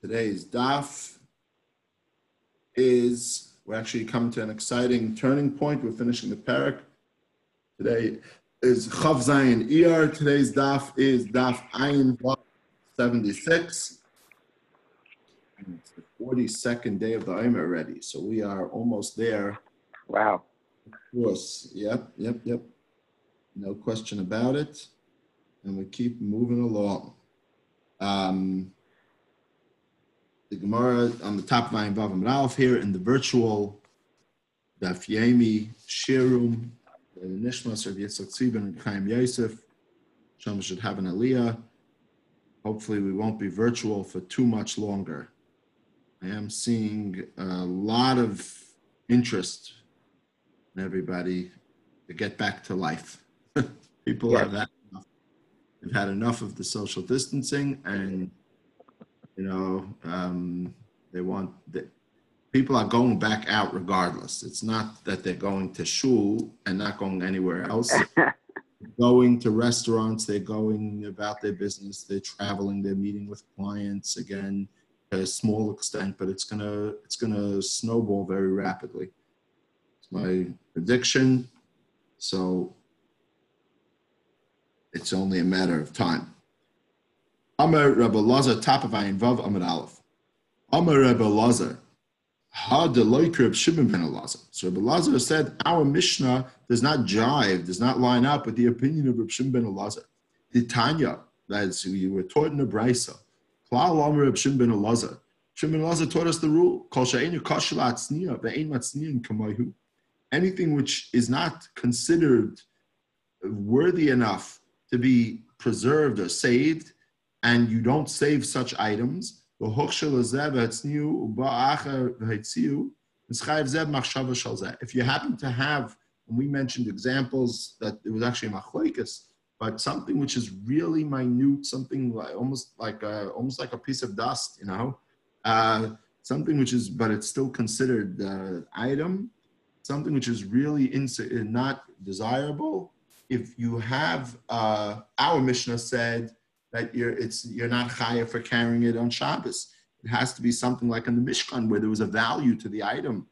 Today's daf is, we're actually coming to an exciting turning point. We're finishing the parak. Today is Chav Zayin Iyar. Today's daf is daf Ayin 76. And it's the 42nd day of the Ayim already. So we are almost there. Wow. Of course. Yep, yep, yep. No question about it. And we keep moving along. Um, the Gemara on the top of Vav Amud Aleph here in the virtual Daf Yomi Shirum, the Nishmas of Yitzchak Tzibin and Chaim Yosef. Shem should have an Aliyah. Hopefully, we won't be virtual for too much longer. I am seeing a lot of interest in everybody to get back to life. People Yeah. have had enough. They've had enough of the social distancing, and you know, um, they want the people are going back out regardless. It's not that they're going to shul and not going anywhere else. going to restaurants, they're going about their business, they're traveling, they're meeting with clients again to a small extent, but it's gonna it's gonna snowball very rapidly. It's my prediction. So it's only a matter of time. Amar Rabbi Lazar, top of Ayin Vav Amar Aleph. Amar Rebbe Lazar, Ha Reb Shimon ben Elazar. So Rebbe Lazar said, our Mishnah does not jive, does not line up with the opinion of Reb Shimon ben Elazar. The Tanya, that is, we were taught in the Brisa. Klal Amar Reb Shimon ben Elazar. Shimon ben Elazar taught us the rule. Kol she'enu kashla atzniya, ve'ein matzniyin kamayhu. Anything which is not considered worthy enough to be preserved or saved, and you don't save such items, if you happen to have, and we mentioned examples that it was actually machlekes, but something which is really minute, something like almost like a, almost like a piece of dust, you know, uh, something which is, but it's still considered uh, item, something which is really not desirable. If you have, uh, our Mishnah said that you're it's you're not chayav for carrying it on Shabbos. It has to be something like in the Mishkan where there was a value to the item.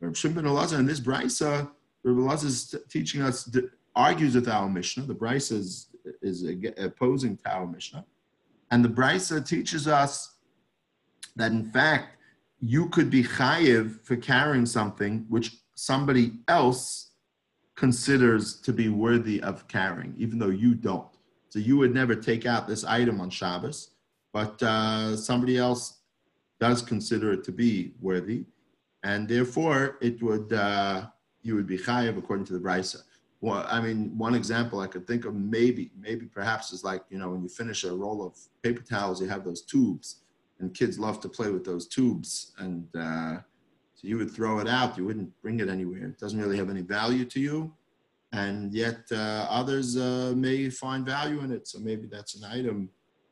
Reb Shimon ben Elazar in this brisa, Reb Elazar is teaching us argues with our Mishnah. The brisa is is opposing to our Mishnah, and the brisa teaches us that in fact you could be chayiv for carrying something which somebody else considers to be worthy of carrying, even though you don't. So you would never take out this item on Shabbos, but uh, somebody else does consider it to be worthy, and therefore it would uh, you would be chayiv according to the brisa. Well, I mean, one example I could think of maybe, maybe perhaps is like you know when you finish a roll of paper towels, you have those tubes, and kids love to play with those tubes, and uh, so you would throw it out. You wouldn't bring it anywhere. It doesn't really have any value to you and yet uh, others uh, may find value in it. So maybe that's an item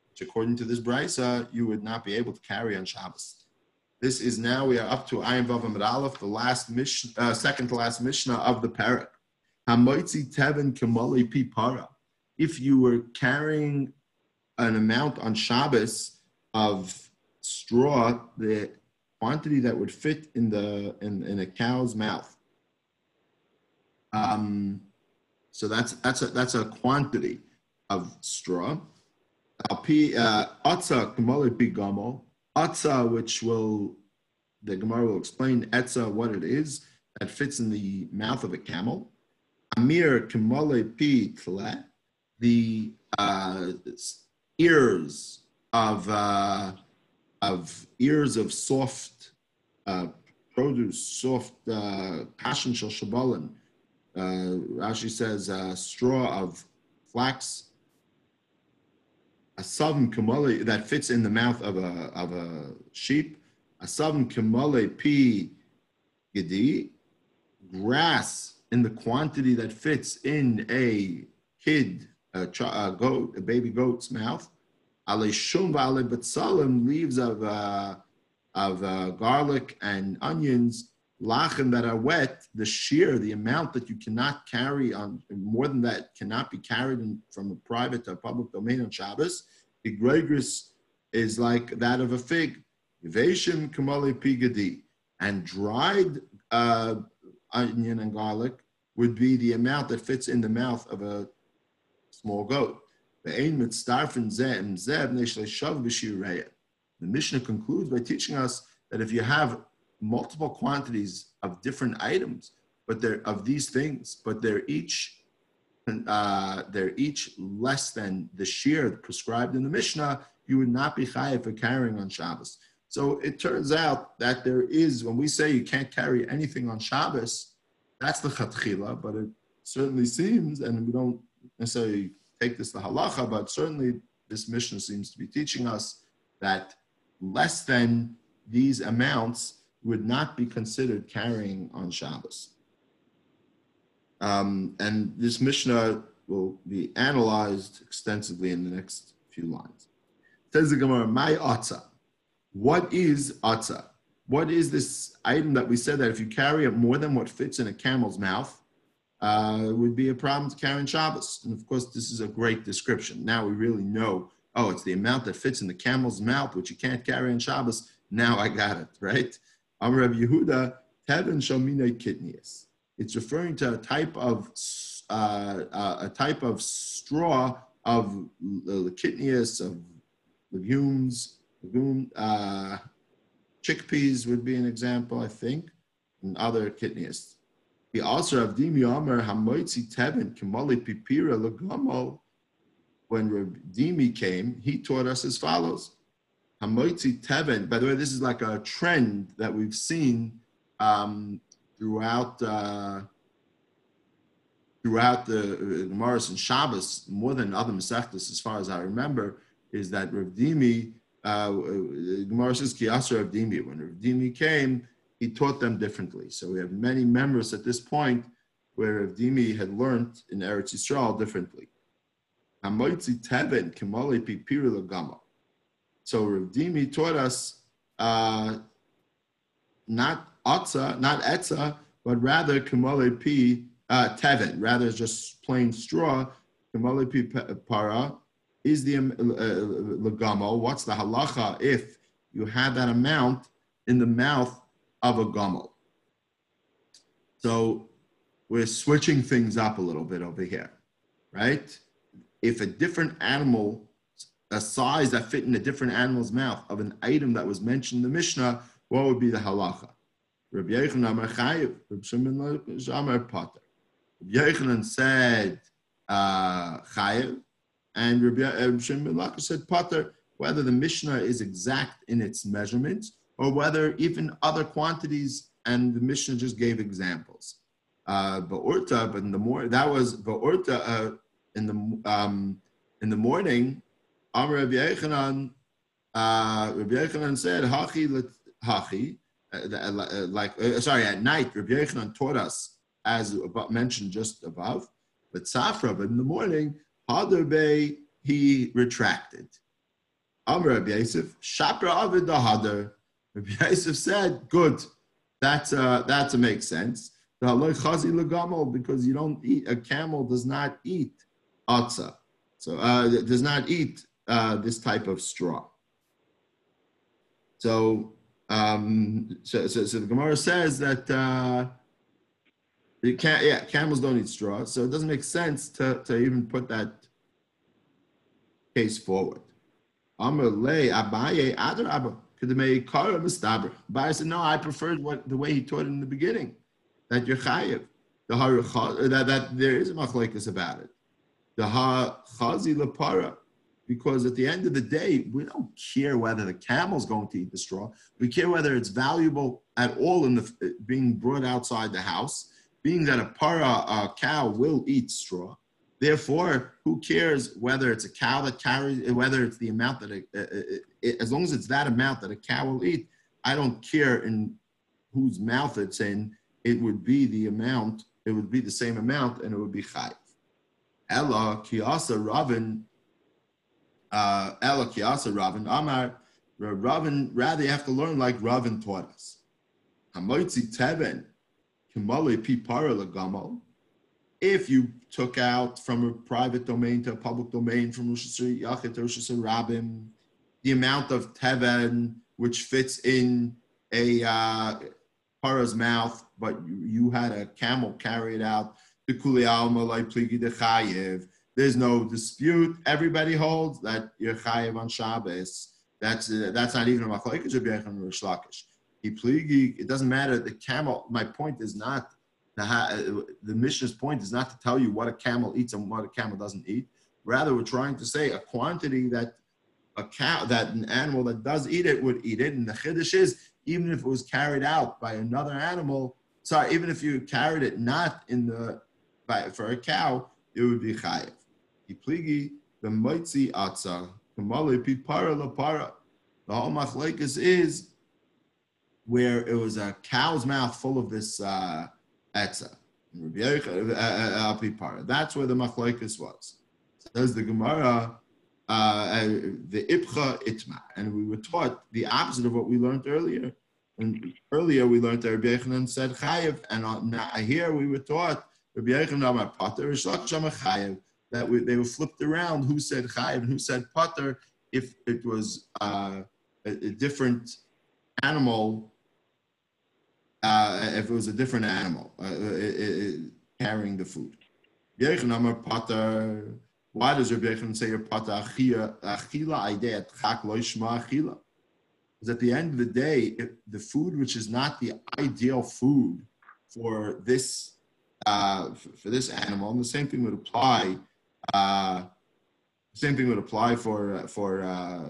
which, according to this brisa, you would not be able to carry on Shabbos. This is now we are up to Ayin Vav Amud Aleph, the last mishnah, uh, second to last mishnah of the parak. Hamoitzi Tevin Kamali Pi Para. If you were carrying an amount on Shabbos of straw, the quantity that would fit in the in, in a cow's mouth. Um, so that's that's a that's a quantity of straw. Alpi atza kamali pi gamo atza, which will the Gemara will explain etza what it is that fits in the mouth of a camel. Amir kamali pi tle, the uh, ears of uh, of ears of soft uh, produce, soft uh, passion shel shabalin. Uh, Rashi says uh, straw of flax, a southern kamale that fits in the mouth of a of a sheep, a southern kamale pi gidi, grass in the quantity that fits in a kid, a, a goat, a baby goat's mouth, ale shum v'ale leaves of uh, of uh, garlic and onions lachem that are wet, the shear, the amount that you cannot carry on more than that cannot be carried in, from a private to a public domain on Shabbos. Egregris is like that of a fig. Yveshim kamali pigadi. And dried uh, onion and garlic would be the amount that fits in the mouth of a small goat. The Mishnah concludes by teaching us that if you have multiple quantities of different items, but they're of these things, but they're each uh, they're each less than the shear prescribed in the Mishnah, you would not be chayiv for carrying on Shabbos. So it turns out that there is, when we say you can't carry anything on Shabbos, that's the chatchila, but it certainly seems, and we don't necessarily take this to halacha, but certainly this mishnah seems to be teaching us that less than these amounts would not be considered carrying on Shabbos. Um, and this Mishnah will be analyzed extensively in the next few lines. Says the Gemara, my atza. What is atza? What is this item that we said that if you carry it more than what fits in a camel's mouth, uh, would be a problem to carry in Shabbos? And of course, this is a great description. Now we really know, oh, it's the amount that fits in the camel's mouth, which you can't carry in Shabbos. Now I got it, right? Amr Yehuda, Tevin Shalmine Kitnius. It's referring to a type of uh, uh, a type of straw of the kitnius of legumes, legume, uh, chickpeas would be an example, I think, and other kitnius. The also of Dimi Omer Hamoitzi Tevin Kimali Pipira Lagamo. When Dimi came, he taught us as follows. Hamoitzi Tevin. By the way, this is like a trend that we've seen um, throughout uh, throughout the uh, Gemara and Shabbos, more than other Masechtas, as far as I remember, is that Rav Dimi, uh, Gemara says Kiyasar Rav Dimi. When Rav Dimi came, he taught them differently. So we have many members at this point where Rav Dimi had learned in Eretz Yisrael differently. So Rav Dimi taught us uh, not atza, not etza, but rather kamale pi uh, teven, rather just plain straw. Kamale pi para is the um, uh, legamo. What's the halacha if you have that amount in the mouth of a gamo? So we're switching things up a little bit over here, right? If a different animal, a size that fit in a different animal's mouth of an item that was mentioned in the Mishnah, what would be the halacha? Rabbi Yochanan Amar Chayiv, Rabbi Shimon Amar Potter. Rabbi Yochanan said uh, Chayiv, and Rabbi, uh, Shimon said Potter, whether the Mishnah is exact in its measurements or whether even other quantities and the Mishnah just gave examples. Uh, but in the morning, that was Ba'urta uh, in the um, in the morning. Amar Rabbi Yochanan, uh, Rabbi Yochanan said, Hachi Hachi, uh, uh, like uh, sorry, at night, Rabbi Yochanan taught us as mentioned just above. But Safra, but in the morning, Hadar Bey, he retracted. Amr Rabbi Yosef, Shapra Avid the Hadar. Rabbi Yosef said, good, that's uh, that to make sense. Because you don't eat, a camel does not eat atza. So uh, does not eat uh, this type of straw. So um, so, so, so, the Gemara says that uh, you can't, yeah, camels don't eat straw, so it doesn't make sense to, to even put that case forward. Abaye said, no, I preferred what the way he taught it in the beginning, that you're chayiv, the that, that there is a machlekes about it. The ha chazi lepara, because at the end of the day, we don't care whether the camel's going to eat the straw. We care whether it's valuable at all in the being brought outside the house, being that a para, a cow, will eat straw. Therefore, who cares whether it's a cow that carries, whether it's the amount that, a, as long as it's that amount that a cow will eat, I don't care in whose mouth it's in. It would be the amount. It would be the same amount, and it would be chayv. Ella kiasa ravin Ela Kiasa Amar, Ravin, rather you have to learn like Ravin taught us. Hamoitzi Teben, Kimale Pipara Lagamal. If you took out from a private domain to a public domain, from Rosh Yachid to Rosh Rabim, the amount of teven which fits in a uh, para's mouth, but you, you, had a camel carry it out. There's no dispute. Everybody holds that you're chayiv on Shabbos. That's uh, that's not even a machlokes It doesn't matter. The camel. My point is not the the Mishnah's point is not to tell you what a camel eats and what a camel doesn't eat. Rather, we're trying to say a quantity that a cow, that an animal that does eat it would eat it. And the chiddush is even if it was carried out by another animal. Sorry, even if you carried it not in the by, for a cow, it would be chayiv. Ipligi the moitzi atza kamale pipara la para. The whole machlekes is where it was a cow's mouth full of this uh, etza. That's where the machlekes was. Says the Gemara, uh, uh, the ipcha itma, and we were taught the opposite of what we learned earlier. And earlier we learned that Rabbi Yochanan said chayiv, and now here we were taught Rabbi Yochanan Pater chayiv that we, they were flipped around who said chayiv and who said pater if it was uh, a, a, different animal, uh, if it was a different animal uh, it, it, carrying the food. Why does Rabbi Yechon say achila? Because at the end of the day, the food which is not the ideal food for this uh, for, this animal, and the same thing would apply uh, same thing would apply for for uh,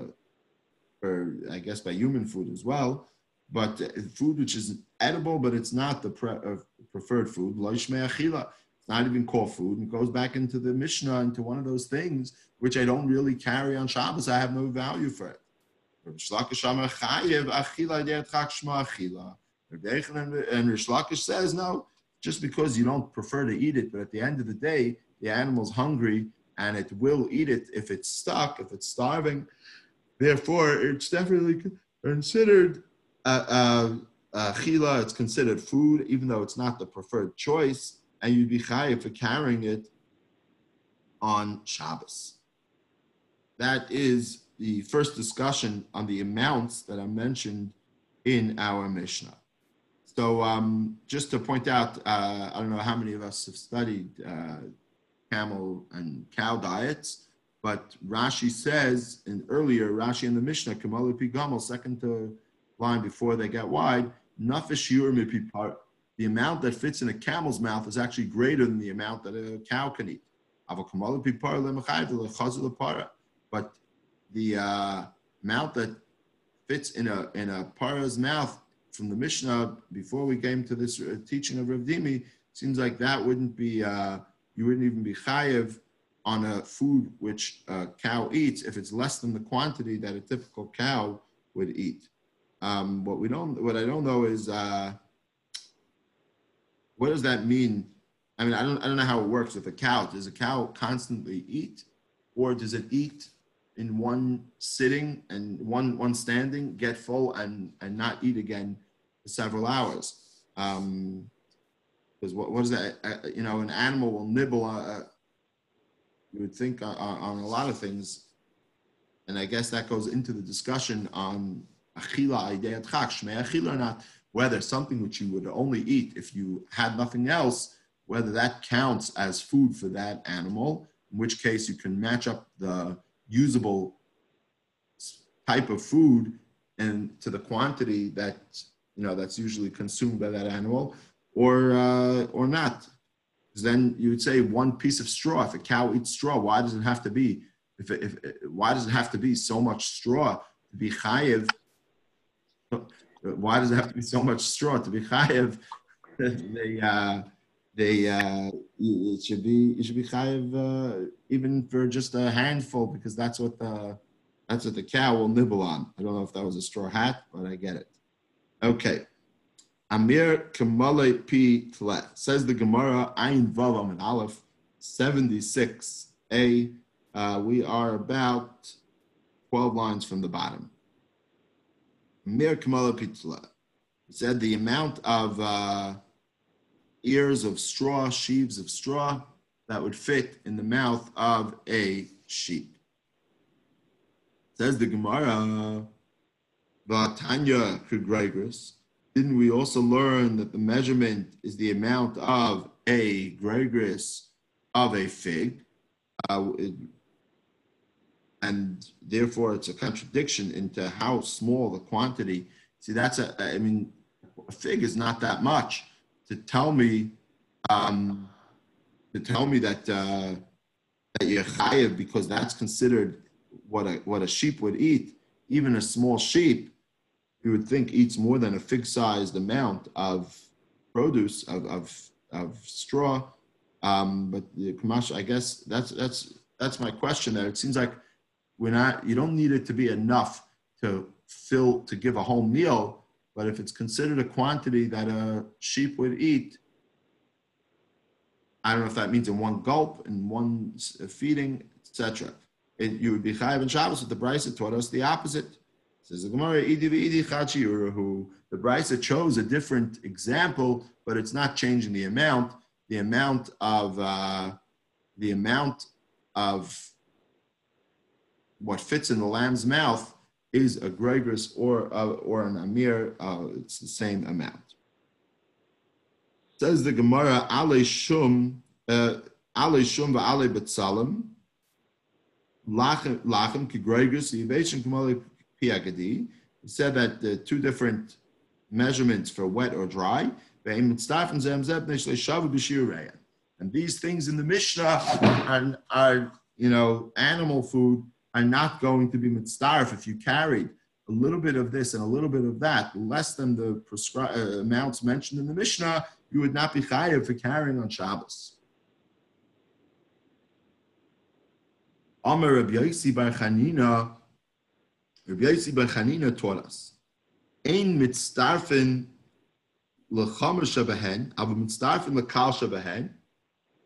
for I guess by human food as well. But food which is edible, but it's not the pre- uh, preferred food. It's not even called food. It goes back into the Mishnah, into one of those things which I don't really carry on Shabbos. I have no value for it. And Reish Lakish says, no, just because you don't prefer to eat it, but at the end of the day, the animal's hungry and it will eat it if it's stuck, if it's starving. Therefore, it's definitely considered uh, uh, chila. It's considered food, even though it's not the preferred choice, and you'd be chayiv for carrying it on Shabbos. That is the first discussion on the amounts that are mentioned in our Mishnah. So, um, just to point out, uh, I don't know how many of us have studied uh, camel and cow diets. But Rashi says in earlier, Rashi in the Mishnah, Kamal Gamel, second to line before they get wide. The amount that fits in a camel's mouth is actually greater than the amount that a cow can eat. But the uh, amount that fits in a in a para's mouth from the Mishnah before we came to this uh, teaching of Rav Dimi seems like that wouldn't be uh, you wouldn't even be chayev on a food which a cow eats if it's less than the quantity that a typical cow would eat. Um, what we don't, what I don't know is uh, what does that mean? I mean, I don't, I don't know how it works with a cow. Does a cow constantly eat, or does it eat in one sitting and one one standing, get full and and not eat again for several hours? Um, because what, what is that? Uh, you know, an animal will nibble. Uh, you would think on, on, a lot of things, and I guess that goes into the discussion on achila ideyat chak achila or not. Whether something which you would only eat if you had nothing else, whether that counts as food for that animal, in which case you can match up the usable type of food and to the quantity that you know that's usually consumed by that animal or uh, or not. Then you would say one piece of straw. If a cow eats straw, why does it have to be? If, if why does it have to be so much straw to be chayiv? Why does it have to be so much straw to be chayiv? they uh, they uh, it should be it should be chayiv uh, even for just a handful because that's what the that's what the cow will nibble on. I don't know if that was a straw hat, but I get it. Okay. Amir Kamale P Tle. Says the Gemara, Ayin Vavam and Aleph 76a. Uh, we are about 12 lines from the bottom. Amir Kamale P Tle. Said the amount of uh, ears of straw, sheaves of straw, that would fit in the mouth of a sheep. Says the Gemara, Vatanya Gregris. Didn't we also learn that the measurement is the amount of a Gregris of a fig? Uh, it, and therefore it's a contradiction into how small the quantity. See, that's a, I mean, a fig is not that much. To tell me, um, to tell me that uh, that you're chayiv because that's considered what a what a sheep would eat. Even a small sheep, you would think eats more than a fig-sized amount of produce of of, of straw. Um, but the kamash, I guess that's that's that's my question. There, it seems like we're not. You don't need it to be enough to fill to give a whole meal. But if it's considered a quantity that a sheep would eat, I don't know if that means in one gulp, in one feeding, etc. You would be chayiv and Shabbos, but the Brisa taught us the opposite. Says the Gemara, The Brisa chose a different example, but it's not changing the amount. The amount of uh, the amount of what fits in the lamb's mouth is a gregris or uh, or an amir. Uh, it's the same amount. Says the Gemara, Ale Shum, uh, Ale Shum va'ale Betzalim, Lachem lachem ki Gregris, Yivation Kamali He said that the two different measurements for wet or dry, and these things in the Mishnah are, are you know, animal food are not going to be mitzdarf if you carried a little bit of this and a little bit of that, less than the prescribed uh, amounts mentioned in the Mishnah, you would not be chayiv for carrying on Shabbos. Amar Rabbi Yosi Bar Chanina, Rabbi Yosi Bar Chanina taught us, Ein mitzdarfen lechomer shabehen, aber mitzdarfen lekal shabehen.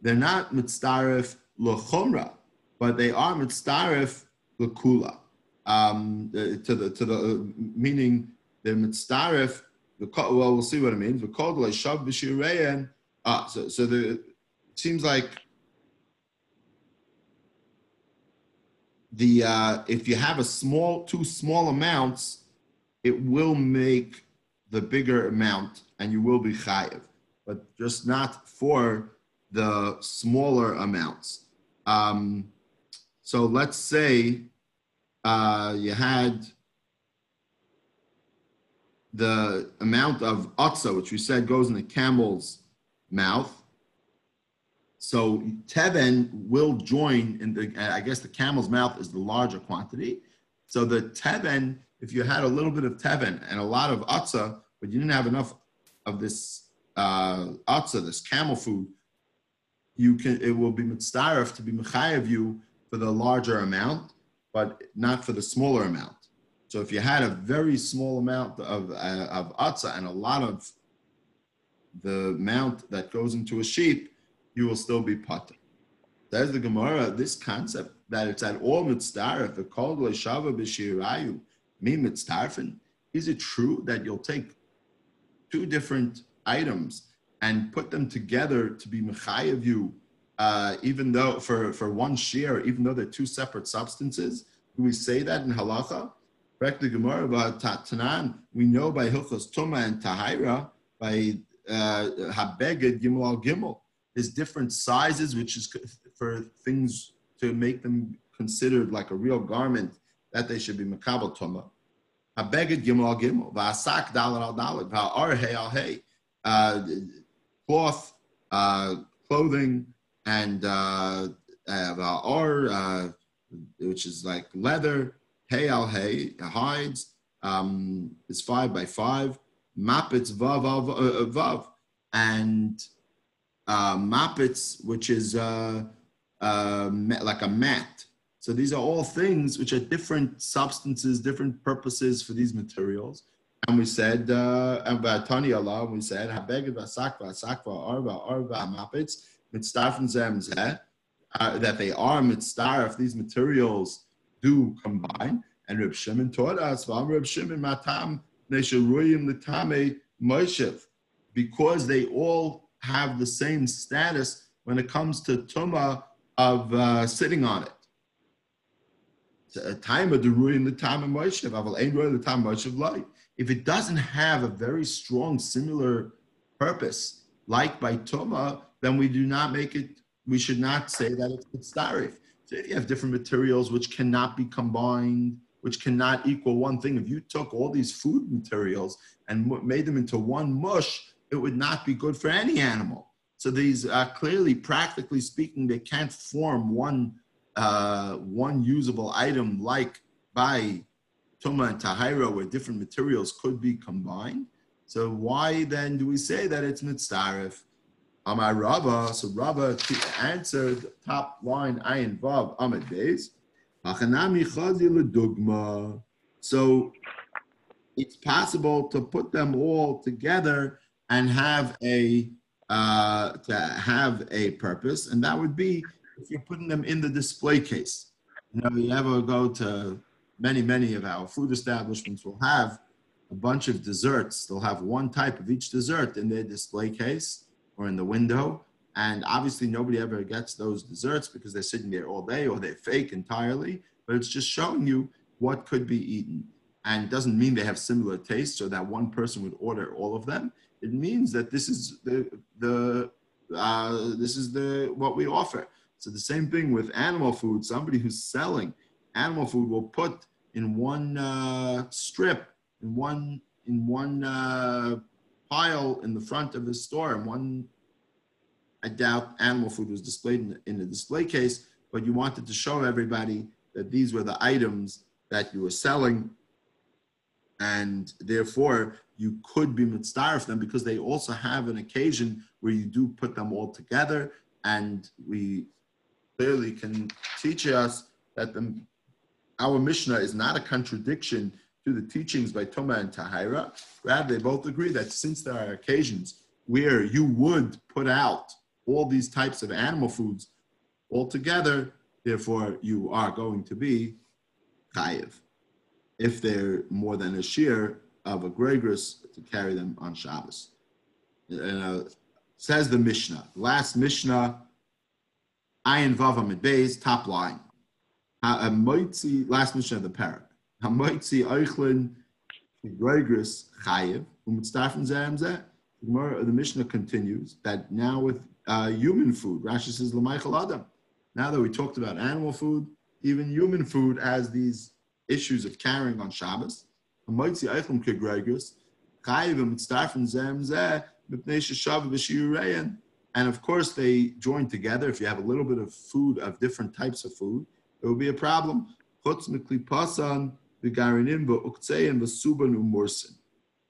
They're not mitzdaref lechomra, but they are mitzdaref lekula. Um, to the to the uh, meaning the mitzdaref. Well, we'll see what it means. But called like shav b'shireyan. Ah, so so the it seems like the uh, if you have a small two small amounts, it will make the bigger amount, and you will be chayiv, but just not for the smaller amounts. Um, so let's say uh, you had the amount of otza, which we said goes in the camel's mouth. So teven will join in the, I guess the camel's mouth is the larger quantity. So the teven, if you had a little bit of teven and a lot of otza, but you didn't have enough of this uh, atza, this camel food, you can it will be mitzdarif to be mechayev you for the larger amount, but not for the smaller amount. So if you had a very small amount of, uh, of atzah and a lot of the amount that goes into a sheep, you will still be potter. There's the Gemara, this concept that it's at all mitzdarif, the called shava b'shirayu, me mitzdarfin. Is it true that you'll take two different items and put them together to be mechayev you uh, even though for, for one share, even though they're two separate substances, do we say that in halacha? Correct the Gemara about Tanan. We know by Hilchos Tuma and Tahira, by uh, Habeged Gimel al Gimel. There's different sizes, which is for things to make them considered like a real garment that they should be Makabal Tuma. Habeged Gimel al Gimel. Va'asak Dalet al Dalet. Va'ar Hey al Hey. Uh, cloth, uh, clothing, and uh, uh, uh, which is like leather, hay al hay, hides, um, is five by five, mapits vav vav, uh, vav and uh, mapits, which is uh, uh, like a mat. So these are all things which are different substances, different purposes for these materials. And we said, uh, and Tani Allah, we said, Habeged vasakva, sakva, arva, arva, mapits, mitzdarfen zeh, uh, that they are mitzdarf, these materials do combine. And Reb Shimon taught us, Reb Shimon matam nesharuyim l'tame moshev, because they all have the same status when it comes to tuma of uh, sitting on it. If it doesn't have a very strong similar purpose, like by Tuma, then we do not make it. We should not say that it's mitzdarif. So if you have different materials which cannot be combined, which cannot equal one thing, if you took all these food materials and made them into one mush, it would not be good for any animal. So these are clearly, practically speaking, they can't form one uh, one usable item like by Tuma and Tahira, where different materials could be combined. So why then do we say that it's mitzaref? Amar Rava, so Rava answered top line Ayin Vav Amid Beis. So it's possible to put them all together and have a uh, to have a purpose, and that would be if you're putting them in the display case. You know, you ever go to many, many of our food establishments will have a bunch of desserts. They'll have one type of each dessert in their display case or in the window. And obviously, nobody ever gets those desserts because they're sitting there all day or they're fake entirely. But it's just showing you what could be eaten. And it doesn't mean they have similar tastes so that one person would order all of them. It means that this is the, the uh, this is the what we offer. So the same thing with animal food. Somebody who's selling animal food will put in one uh, strip, in one in one uh, pile in the front of his store, and one. I doubt animal food was displayed in, in the display case, but you wanted to show everybody that these were the items that you were selling, and therefore you could be mitzvah them because they also have an occasion where you do put them all together, and we clearly can teach us that the, our Mishnah is not a contradiction to the teachings by Tuma and Tahira. Rather, they both agree that since there are occasions where you would put out all these types of animal foods all together, therefore you are going to be chayiv. If they're more than a shear of a gregris to carry them on Shabbos. And, uh, says the Mishnah, last Mishnah Ayin Vav Amid top line. Hamoitzi, last Mishnah of the parak. Hamoitzi Eichlin Gregris Chayiv, Zeh. The Mishnah continues that now with uh, human food, Rashi says Lamaichel Adam. Now that we talked about animal food, even human food has these issues of carrying on Shabbos. Zem Zeh. And of course, they join together. If you have a little bit of food, of different types of food, it will be a problem.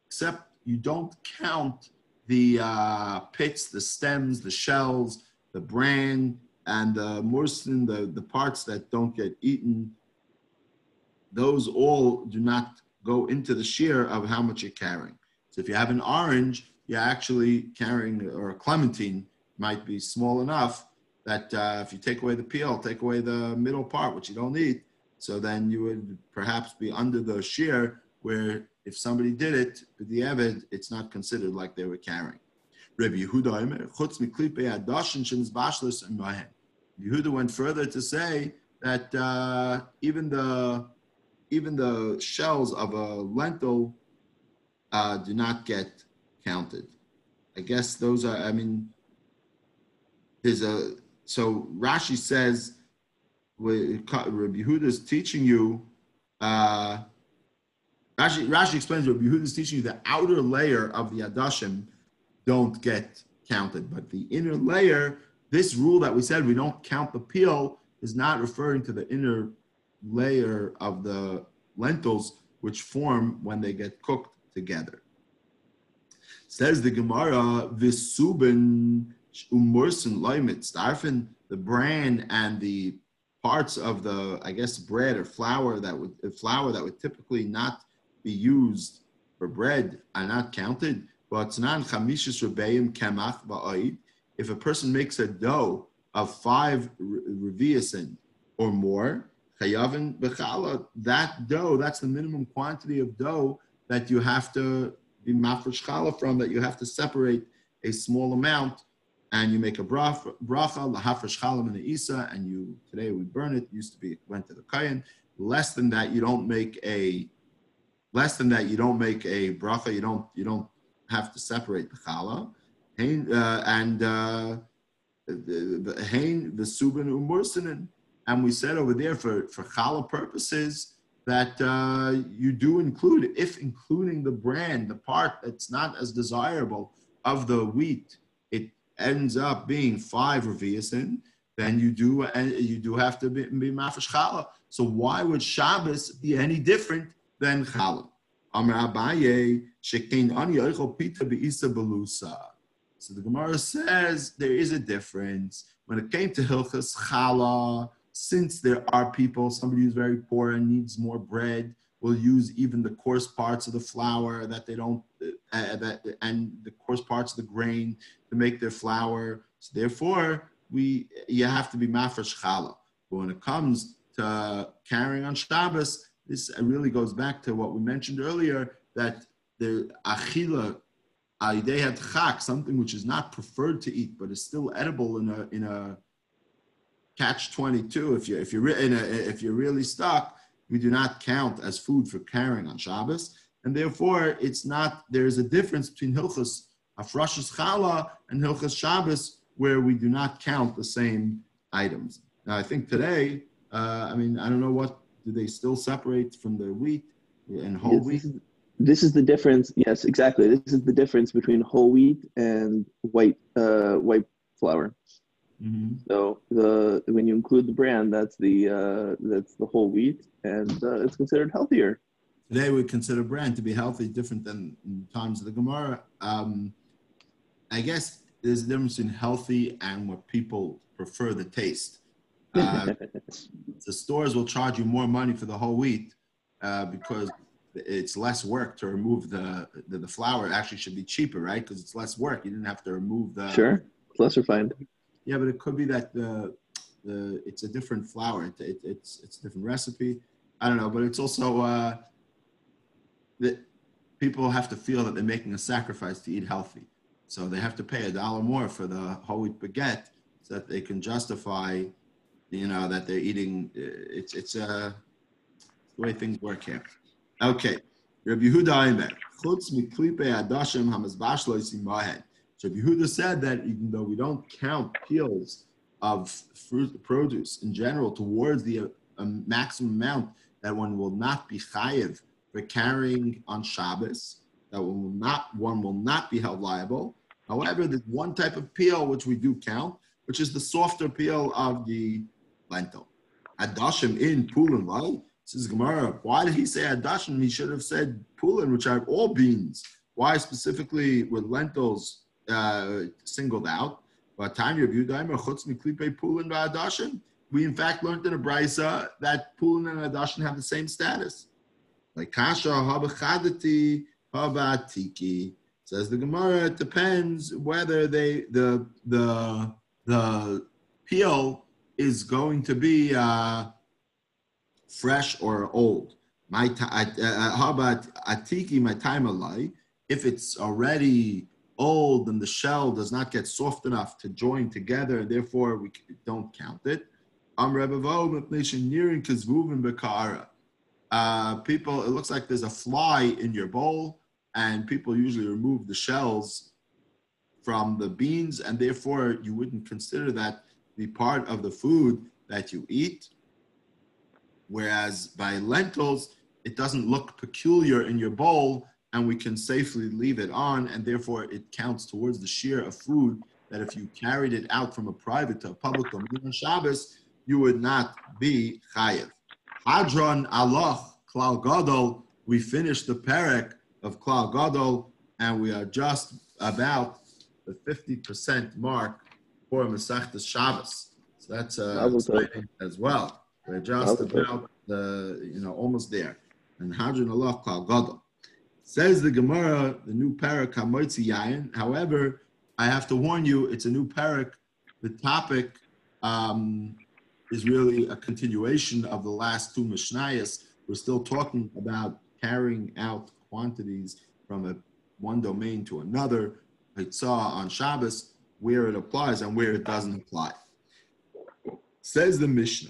Except you don't count the uh, pits, the stems, the shells, the bran, and the mursin, the, the parts that don't get eaten. Those all do not go into the shear of how much you're carrying. So if you have an orange, you're actually carrying, or a clementine might be small enough that uh, if you take away the peel, take away the middle part, which you don't need, so then you would perhaps be under the shear where if somebody did it, the Evid, it's not considered like they were carrying. Rabbi Yehuda Yehuda went further to say that uh, even the even the shells of a lentil uh, do not get counted. I guess those are, I mean, there's a, so Rashi says, Rabbi Yehuda is teaching you, uh, Rashi, Rashi explains Rabbi Yehuda is teaching you the outer layer of the Adashim don't get counted, but the inner layer, this rule that we said we don't count the peel is not referring to the inner layer of the lentils which form when they get cooked together. Says the Gemara, Visuben umursen loimitz, darfen the bran and the parts of the, I guess, bread or flour that would uh, flour that would typically not be used for bread are not counted. But kemach. If a person makes a dough of five reviasin or more, chayavin bechala, that dough, that's the minimum quantity of dough that you have to be mafresh challah from, that you have to separate a small amount, and you make a bracha, lahafresh chalam in the isa, and you today we burn it. Used to be went to the kayan. less than that, you don't make a less than that, you don't make a bracha. You don't you don't have to separate the challah. Uh, and uh, the hain the subin umursinin. And we said over there for for challah purposes that uh, you do include, if including the brand, the part that's not as desirable of the wheat, it ends up being five reviasin, then you do and you do have to be, be mafish challah. So why would Shabbos be any different than challah? So the Gemara says there is a difference when it came to hilchas challah since there are people, somebody who's very poor and needs more bread, will use even the coarse parts of the flour that they don't, uh, that and the coarse parts of the grain to make their flour. So therefore, we you have to be mafresh challah. But when it comes to carrying on Shabbos, this really goes back to what we mentioned earlier that the achila had chak, something which is not preferred to eat but is still edible in a in a catch 22 if you if you're in a, if you're really stuck we do not count as food for carrying on Shabbos. And therefore it's not there's a difference between hilchas afrashas chala and hilchas Shabbos where we do not count the same items. Now I think today uh, I mean I don't know what do they still separate from the wheat and whole yes, wheat? this is, this is the difference yes exactly. This is the difference between whole wheat and white uh, white flour Mm-hmm. So the when you include the brand, that's the uh, that's the whole wheat, and uh, it's considered healthier. Today we consider brand to be healthy, different than in times of the Gemara. Um, I guess there's a difference in healthy and what people prefer the taste. Uh, the stores will charge you more money for the whole wheat uh, because it's less work to remove the, the, the flour. It actually should be cheaper, right? Because it's less work. You didn't have to remove the sure it's less refined. Yeah, but it could be that the the it's a different flour. It, it, it's it's a different recipe. I don't know, but it's also uh, that people have to feel that they're making a sacrifice to eat healthy, so they have to pay a dollar more for the whole wheat baguette so that they can justify, you know, that they're eating. Uh, it's it's uh, the way things work here. Okay, Rabbi Yehuda Aimer. Chutz miklipe adashim hamazbash lo. So Yehuda said that even though we don't count peels of fruit produce in general towards the uh, maximum amount that one will not be chayiv for carrying on Shabbos, that one will not one will not be held liable. However, there's one type of peel which we do count, which is the softer peel of the lentil. Adashim in pulin, right? Says Gemara, why did he say adashim? He should have said pulin, which are all beans. Why specifically with lentils uh, singled out. But time we in fact learned in a brisa that pulin and adashin have the same status. Like kasha habachadati habatiki says the Gemara. It depends whether they the the the peel is going to be uh, fresh or old. My uh, uh, how about atiki my time alai? If it's already old and the shell does not get soft enough to join together, and therefore we don't count it. Uh, people, it looks like there's a fly in your bowl, and people usually remove the shells from the beans, and therefore you wouldn't consider that be part of the food that you eat. Whereas by lentils, it doesn't look peculiar in your bowl and we can safely leave it on, and therefore it counts towards the share of food that if you carried it out from a private to a public on Shabbos, you would not be chayiv. Hadran Alach Klal Gadol. We finished the parak of Klal Gadol, and we are just about the 50% mark for Masechtas Shabbos. So that's uh, exciting as well. We're just about the, you know, almost there. And Hadran Alach Klal Gadol. Says the Gemara, the new parak Hamoitzi Yayin. However, I have to warn you, it's a new parak. The topic um, is really a continuation of the last two Mishnayos. We're still talking about carrying out quantities from a, one domain to another. I saw on Shabbos where it applies and where it doesn't apply. Says the Mishnah.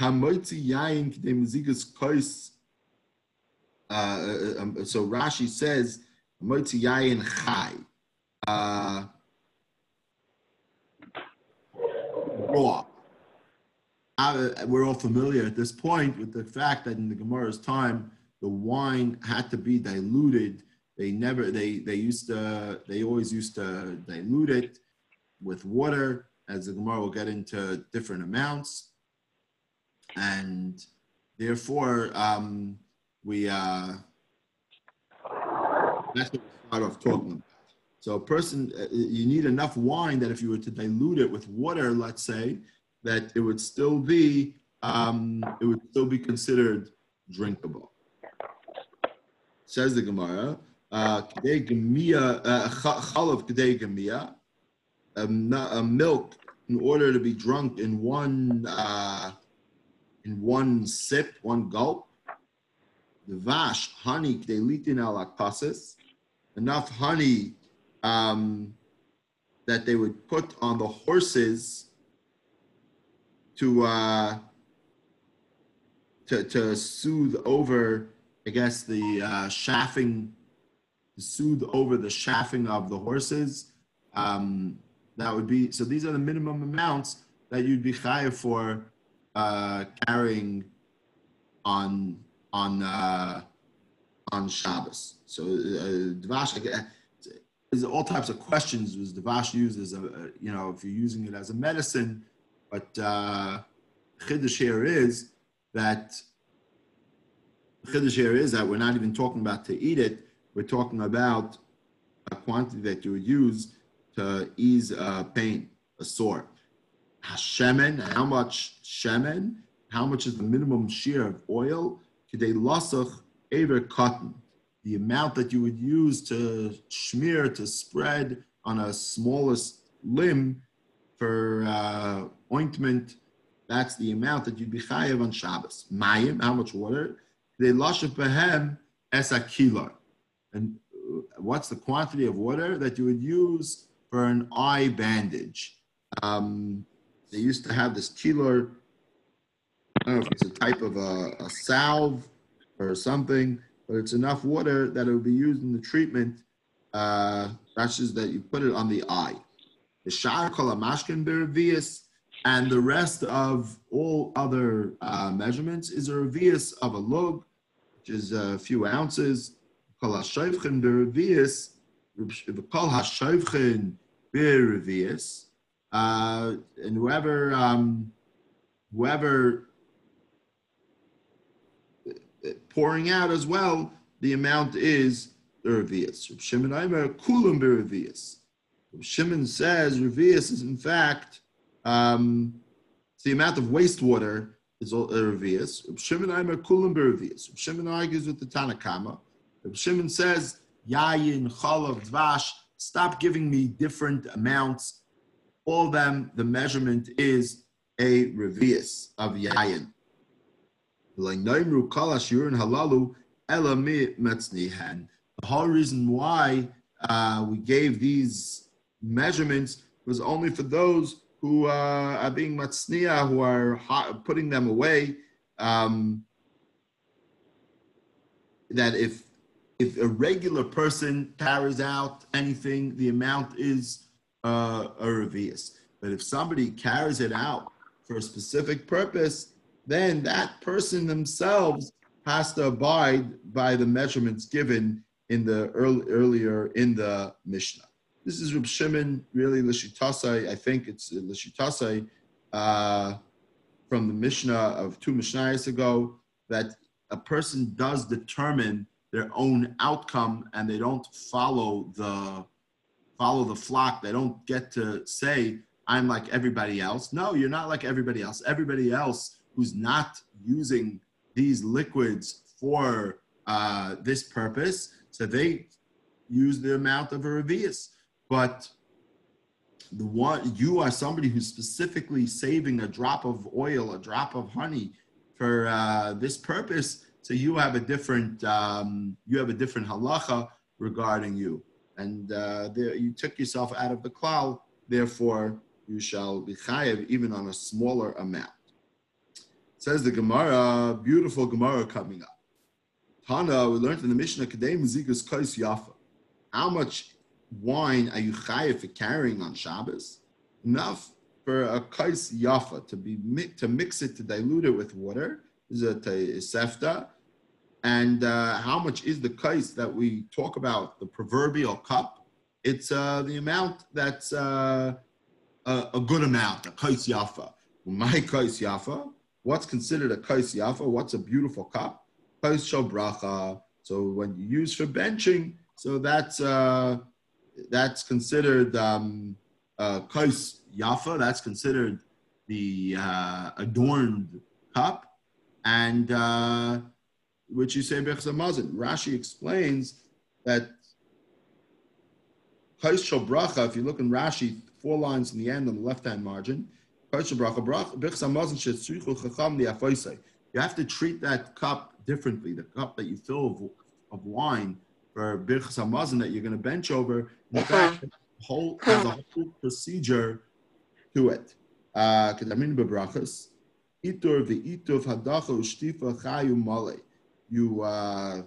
Hamoitzi yain k'dei mezigas kois. Uh, um, so Rashi says, Hamoitzi yain chai. Uh, raw. We're all familiar at this point with the fact that in the Gemara's time, the wine had to be diluted. They never, they, they used to, they always used to dilute it with water, as the Gemara will get into different amounts. And therefore, um, we, uh, that's what we start off talking about. So a person, uh, you need enough wine that if you were to dilute it with water, let's say, that it would still be, um, it would still be considered drinkable. Says the Gemara, uh, k'dei gemia, uh, chalav k'dei gemia, a milk in order to be drunk in one uh, in one sip, one gulp. The vash honey k'dei al enough honey um, that they would put on the horses to uh, to, to soothe over, I guess, the uh, chaffing, to soothe over the chaffing of the horses. Um, that would be so. These are the minimum amounts that you'd be chayav for uh, carrying on on uh, on Shabbos. So uh, dvash, there's all types of questions. Was dvash used as a, you know if you're using it as a medicine? But uh, chiddush here is that chiddush here is that we're not even talking about to eat it. We're talking about a quantity that you would use to ease a pain, a sore. Hashemen, how much shemen? How much is the minimum shiur of oil? Kidei lasach aver katan the amount that you would use to smear, to spread on a smallest limb for uh, ointment, that's the amount that you'd be chayav on Shabbos. Mayim, how much water? They lashav behem es akilar. And uh, what's the quantity of water that you would use for an eye bandage? Um, they used to have this kilor, I don't know if it's a type of a, a salve or something but it's enough water that it will be used in the treatment. Uh, that's just that you put it on the eye. The shar kolamashkin beravias, and the rest of all other uh, measurements is a revius of a log, which is a few ounces. Kol hashavchen beravias, kol hashavchen beravias, uh, and whoever um, whoever pouring out as well, the amount is the revius. Shimon Aimer kulam berevius. Shimon says revius is in fact um, the amount of wastewater is a revius. Shimon Aimer kulam berevius. Shimon argues with the Tanna Kamma. Shimon says yayin chalav dvash. Stop giving me different amounts. All of them, the measurement is a revius of yayin. The whole reason why uh, we gave these measurements was only for those who uh, are being matzniya, who are hot, putting them away. Um, that if if a regular person carries out anything, the amount is uh, a revius. But if somebody carries it out for a specific purpose, then that person themselves has to abide by the measurements given in the early, earlier in the Mishnah. This is Reb Shimon, really Lishitasai. I think it's Lishitasai uh, from the Mishnah of two Mishnahs ago that a person does determine their own outcome and they don't follow the follow the flock. They don't get to say, I'm like everybody else. No, you're not like everybody else. Everybody else who's not using these liquids for uh, this purpose, so they use the amount of a revius. But the one you are somebody who's specifically saving a drop of oil, a drop of honey for uh, this purpose. So you have a different um, you have a different halacha regarding you, and uh, there, you took yourself out of the cloud. Therefore, you shall be chayiv even on a smaller amount. Says the Gemara, beautiful Gemara coming up. Tana, we learned in the Mishnah, Kadei Muzikas Kais Yafa. How much wine are you chayiv for carrying on Shabbos? Enough for a kais yafa to be to mix it to dilute it with water is a sefta. And uh, how much is the kais that we talk about, the proverbial cup? It's uh, the amount that's uh, a, a, good amount, a kais yafa. My kais yafa, what's considered a kais yafa? What's a beautiful cup? Kais shel bracha. So when you use for benching, so that's uh, that's considered um, uh, kais yafa. That's considered the uh, adorned cup, and uh, which you say birchas hamazon. Rashi explains that kais shel bracha. If you look in Rashi, four lines in the end on the left hand margin. You have to treat that cup differently. The cup that you fill of, of wine for birchas hamazon that you're going to bench over. In fact, whole has a whole procedure to it. Kedamin bebrachas, itur v'itur hadacha ushtifa chayu male. You uh,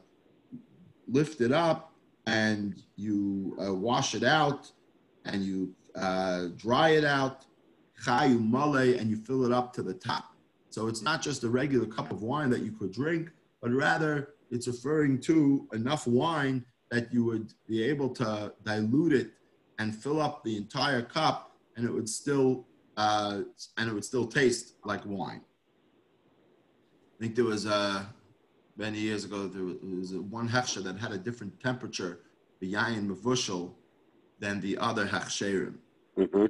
lift it up and you uh, wash it out and you uh, dry it out, chayu male, and you fill it up to the top. So it's not just a regular cup of wine that you could drink, but rather it's referring to enough wine that you would be able to dilute it and fill up the entire cup, and it would still uh, and it would still taste like wine. I think there was uh, many years ago there was one hechsher that had a different temperature, the yayin than the other hechsherim. Mm-hmm.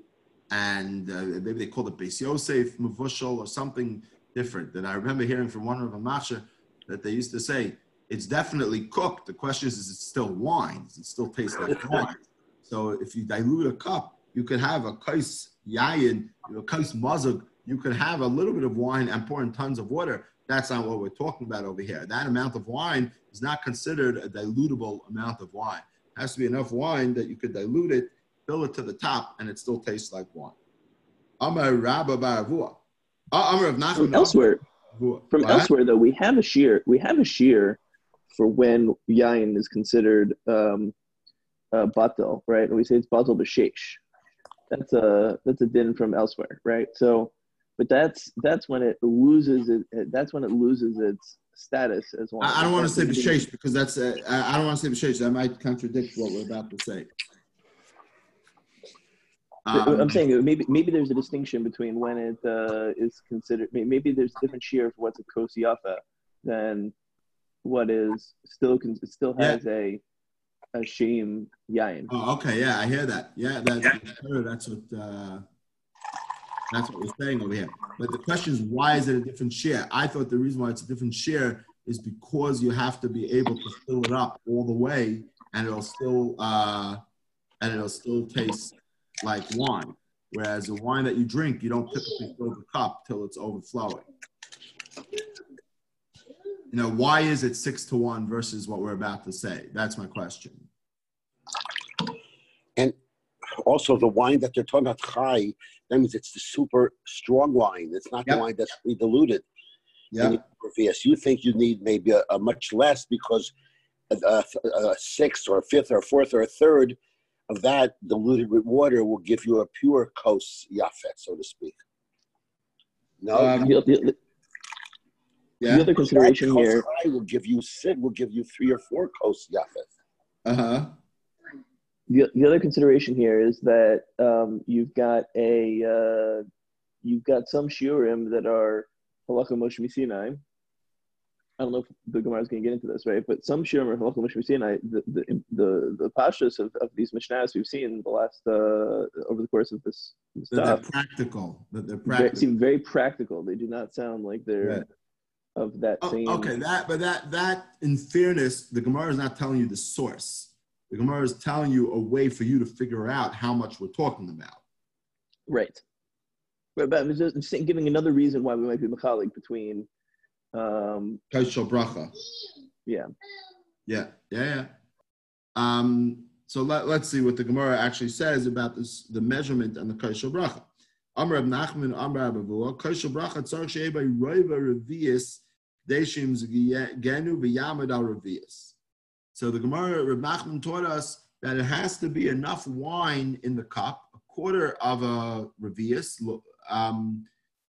And uh, maybe they called it Beis Yosef mavushal or something different. And I remember hearing from one of the masha that they used to say, it's definitely cooked. The question is, is it still wine? Does it still taste like wine? So if you dilute a cup, you can have a kais yayin, a kais mazug. You can have a little bit of wine and pour in tons of water. That's not what we're talking about over here. That amount of wine is not considered a dilutable amount of wine. It has to be enough wine that you could dilute it, fill it to the top, and it still tastes like wine. Amar Rabbah bar Avuha. Uh, Amar Rav Nachman. Elsewhere, from elsewhere though, we have a shiur. We have a shiur for when yain is considered um, uh, batel, right? And we say it's batel b'sheish. That's a that's a din from elsewhere, right? So, but that's that's when it loses it. That's when it loses its status as one. I, I don't want to say b'sheish because that's uh, I don't want to say b'sheish. That might contradict what we're about to say. Um, I'm saying maybe maybe there's a distinction between when it uh, is considered. Maybe there's a different shiur for what's a kosiyafa than what is still still has yeah. a a shame yain. Oh, okay, yeah, I hear that. Yeah, that's yeah. that's what uh, that's what we're saying over here. But the question is, why is it a different share? I thought the reason why it's a different share is because you have to be able to fill it up all the way, and it'll still uh, and it'll still taste like wine. Whereas the wine that you drink, you don't typically fill the cup till it's overflowing you know, why is it six to one versus what we're about to say? That's my question. And also the wine that they're talking about chai, that means it's the super strong wine. It's not yep. the wine that's pre-diluted. Yeah. You think you need maybe a, a much less because a, a, a, sixth or a fifth or a fourth or a third of that diluted with water will give you a pure kos yafet, so to speak. No. Um, yeah. The other consideration here will give you Sid will give you three or four kos yafet. Uh huh. The, the other consideration here is that um, you've got a uh, you've got some shiurim that are halacha Moshe Sinai. I don't know if the Gemara is going to get into this, right? But some shiurim are halacha Moshe Sinai. The the the, the pashas of, of these mishnahs we've seen the last uh, over the course of this, this they're practical. That they're practical. They seem very practical. They do not sound like they're of that oh, same. Okay, that but that that in fairness, the Gemara is not telling you the source. The Gemara is telling you a way for you to figure out how much we're talking about. Right. Right, but I'm just giving another reason why we might be mechalik between. Um, Kais shel bracha. Yeah. Yeah, yeah, yeah. Um, so let, let's see what the Gemara actually says about this, the measurement and the Kais shel bracha. Amr Nachman, Amr Abavua, Kosher Bracha Tzarch Shei by Roiva Revius, Deshim Genu B'Yamad Al Revius. So the Gemara, Reb Nachman taught us that it has to be enough wine in the cup, a quarter of a Revius, um,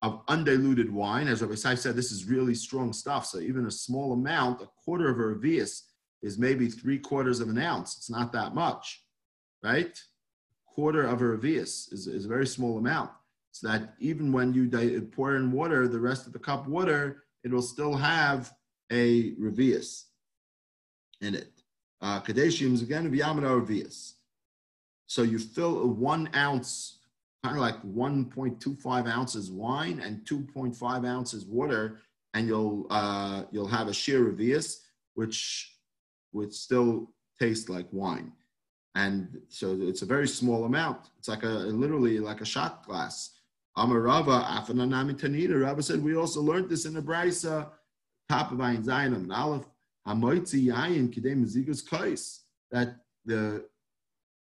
of undiluted wine. As Rabbi Saif said, this is really strong stuff. So even a small amount, a quarter of a revius, is maybe three quarters of an ounce. It's not that much, right? Quarter of a revius is, is a very small amount. So that even when you pour in water, the rest of the cup water, it will still have a revius in it. Uh, Kadeshim is again a Yamada revius. So you fill a one ounce kind of like 1.25 ounces wine and 2.5 ounces water, and you'll uh, you'll have a sheer revius, which would still taste like wine. And so it's a very small amount. It's like a literally like a shot glass. Amarava, Afananami Tanita. Rabba said we also learned this in the Brisa, top of Ayin Zayin and Aleph, Hamoitzi Yayin Kidem Zigus Kais, that the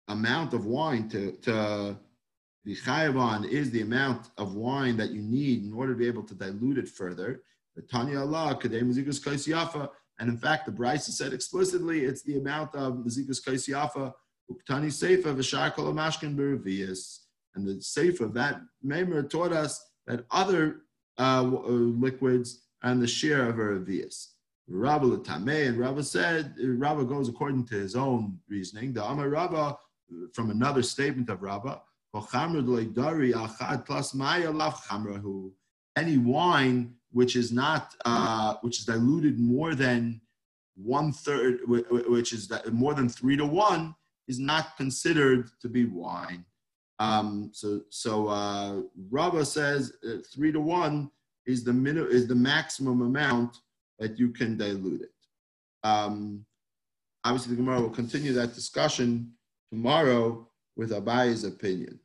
amount of wine to, to the chayavan is the amount of wine that you need in order to be able to dilute it further. The Tanya Allah, Kadem Mazikus Kais Yafa. And in fact, the Braisa said explicitly it's the amount of Mazikus Kais Yafa, Uktani Seifa, Vishar Kol Mashkin Beravias. And the Seifa, that Maimer taught us that other uh, uh, liquids and the share of Beravias. Rabba Latame, and Rabba said, Rabba goes according to his own reasoning. The Amar Rabba, from another any wine which is not uh, which is diluted more than one third, which is more than three to one, is not considered to be wine. Um, so so uh, Rava says uh, three to one is the min- is the maximum amount that you can dilute it. Um, obviously, the Gemara will continue that discussion tomorrow with Abaye's opinion.